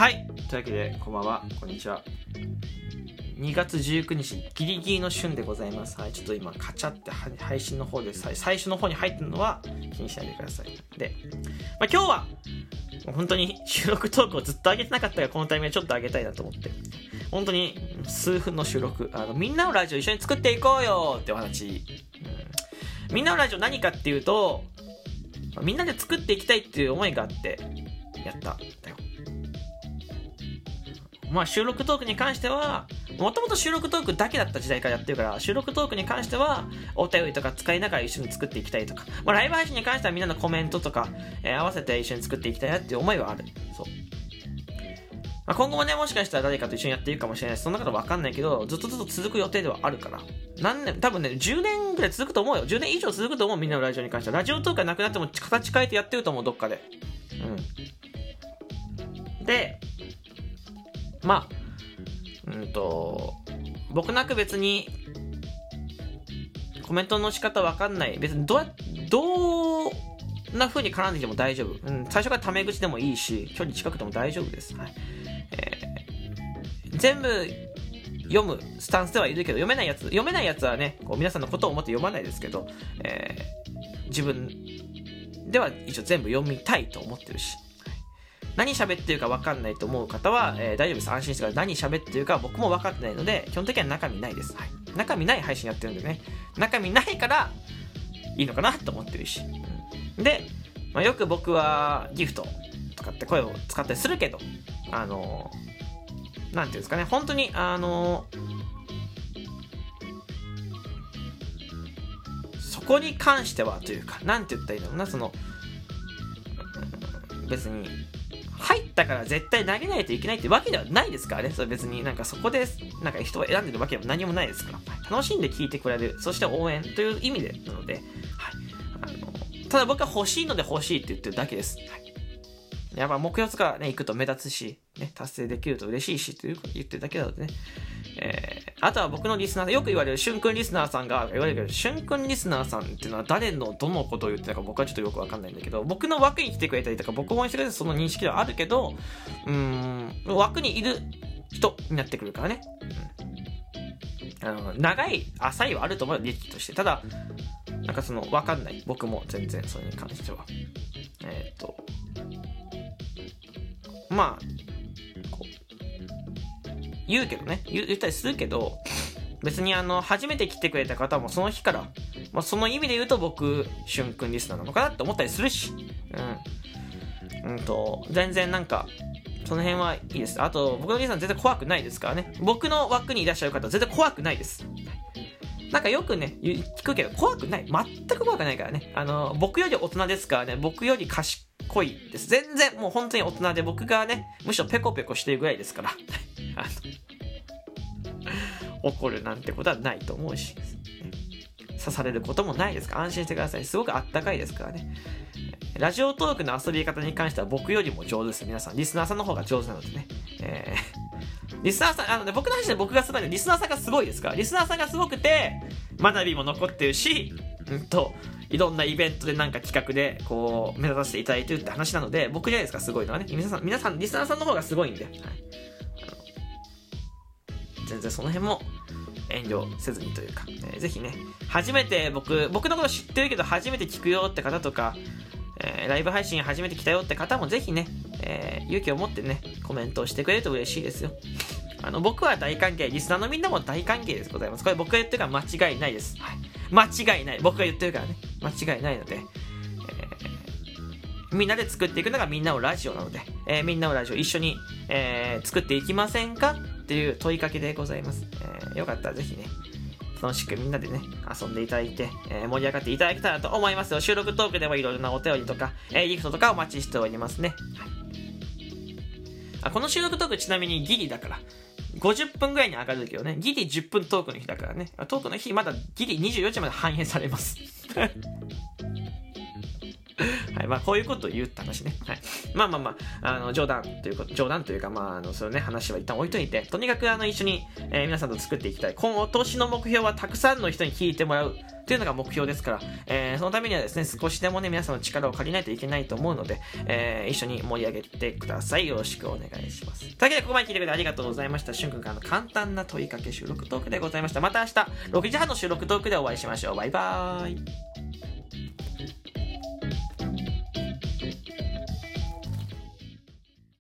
はい。というわけで、こんばんは。こんにちは。2月19日、ギリギリの旬でございます。はい。ちょっと今、カチャって配信の方で最初の方に入ってるのは気にしないでください。で、まあ、今日は、本当に収録トークをずっと上げてなかったから、このタイミングでちょっと上げたいなと思って。本当に数分の収録。あの、みんなのラジオ一緒に作っていこうよってお話。うん、みんなのラジオ何かっていうと、みんなで作っていきたいっていう思いがあって、やっただよ。まあ収録トークに関しては、もともと収録トークだけだった時代からやってるから、収録トークに関しては、お便りとか使いながら一緒に作っていきたいとか、まあライブ配信に関してはみんなのコメントとか、えー合わせて一緒に作っていきたいなっていう思いはある。そう。まあ、今後もね、もしかしたら誰かと一緒にやっていくかもしれないし、そんなことわかんないけど、ずっとずっと続く予定ではあるから。何年、多分ね、10年ぐらい続くと思うよ。10年以上続くと思う、みんなのラジオに関しては。ラジオトークがなくなっても形変えてやってると思う、どっかで。うん。で、まあ、うんと、僕なんか別に、コメントの仕方わかんない。別にどうや、どんな風に絡んできても大丈夫。うん、最初からタメ口でもいいし、距離近くても大丈夫です。はい。えー全部読むスタンスではいるけど、読めないやつ、読めないやつはね、こう皆さんのことを思って読まないですけど、えー自分では一応全部読みたいと思ってるし、何喋ってるか分かんないと思う方は、えー大丈夫です。安心してください。何喋ってるか僕も分かってないので、基本的には中身ないです。はい。中身ない配信やってるんでね、中身ないからいいのかなと思ってるし。うんで、まあ、よく僕はギフトとかって声を使ったりするけど、あのーなんていうんですかね、本当に、あのそこに関してはというか、なんて言ったらいいんだろうな、その、うん別に、入ったから絶対投げないといけないってわけではないですからね。それ別になんかそこで、なんか人を選んでるわけでも何もないですから。楽しんで聞いてくれる、そして応援という意味でなので、はい。あの、ただ僕は欲しいので欲しいって言ってるだけです。はい。やっぱ目標とかね、行くと目立つし、ね、達成できると嬉しいし、ということ言ってるだけなのでね。えー、あとは僕のリスナーでよく言われる、しゅんくんリスナーさんが言われるけど、しゅんくんリスナーさんっていうのは誰のどのことを言ってたか僕はちょっとよくわかんないんだけど、僕の枠に来てくれたりとか、僕を応援してくれたその認識ではあるけど、うん、枠にいる人になってくるからね。うん、あの長い、浅いはあると思うよ、利益として。ただ、なんかその、わかんない。僕も全然それに関しては。えーっと、まあ、言うけどね、言ったりするけど、別にあの、初めて来てくれた方もその日から、まあ、その意味で言うと僕、しゅんくんリスナーなのかなって思ったりするし、うん。うんと、全然なんか、その辺はいいです。あと、僕のリスナー全然怖くないですからね。僕の枠にいらっしゃる方は全然怖くないです。なんかよくね、聞くけど、怖くない。全く怖くないからね。あの、僕より大人ですからね、僕より賢いです。全然、もう本当に大人で、僕がね、むしろペコペコしてるぐらいですから。あの怒るなんてことはないと思うし、刺されることもないですか？ら、安心してください。すごくあったかいですからね。ラジオトークの遊び方に関しては僕よりも上手です。皆さん。リスナーさんの方が上手なのでね。えーリスナーさん、あのね、僕の話で僕がすごいので、リスナーさんがすごいですから、リスナーさんがすごくて、学びも残ってるし、うんと、いろんなイベントでなんか企画で、こう、目指させていただいてるって話なので、僕じゃないですか、すごいのはね。皆さん、皆さん、リスナーさんの方がすごいんで、はい。全然その辺も、遠慮せずにというか、えーぜひね、初めて僕、僕のこと知ってるけど初めて聞くよって方とか、えーライブ配信初めて来たよって方もぜひね、えー勇気を持ってね、コメントをしてくれると嬉しいですよ。あの、僕は大歓迎、リスナーのみんなも大歓迎ですございます。これ僕が言ってるから間違いないです。はい。間違いない。僕が言ってるからね。間違いないので、みんなで作っていくのがみんなのラジオなので、えーみんなのラジオ一緒に、えー作っていきませんかっていう問いかけでございます。えーよかったらぜひね、楽しくみんなでね、遊んでいただいて、えー盛り上がっていただけたらと思いますよ。収録トークでもいろいろなお便りとか、えーギフトとかお待ちしておりますね。はいあこの収録トークちなみにギリだから、50分ぐらいに上がるけどね、ギリ10分トークの日だからね、トークの日まだギリ24時まで反映されます。まあ、こういうことを言って話ね。はい。まあまあまあ、あの、冗談ということ、冗談というか、まあ、あの、そういうね、話は一旦置いといて、とにかく、あの、一緒に、えー、皆さんと作っていきたい。今年の目標はたくさんの人に聞いてもらうというのが目標ですから、えー、そのためにはですね、少しでもね、皆さんの力を借りないといけないと思うので、えー、一緒に盛り上げてください。よろしくお願いします。というわけで、ここまで聞いてくれてありがとうございました。しゅんくんからの簡単な問いかけ収録トークでございました。また明日、6時半の収録トークでお会いしましょう。バイバーイ。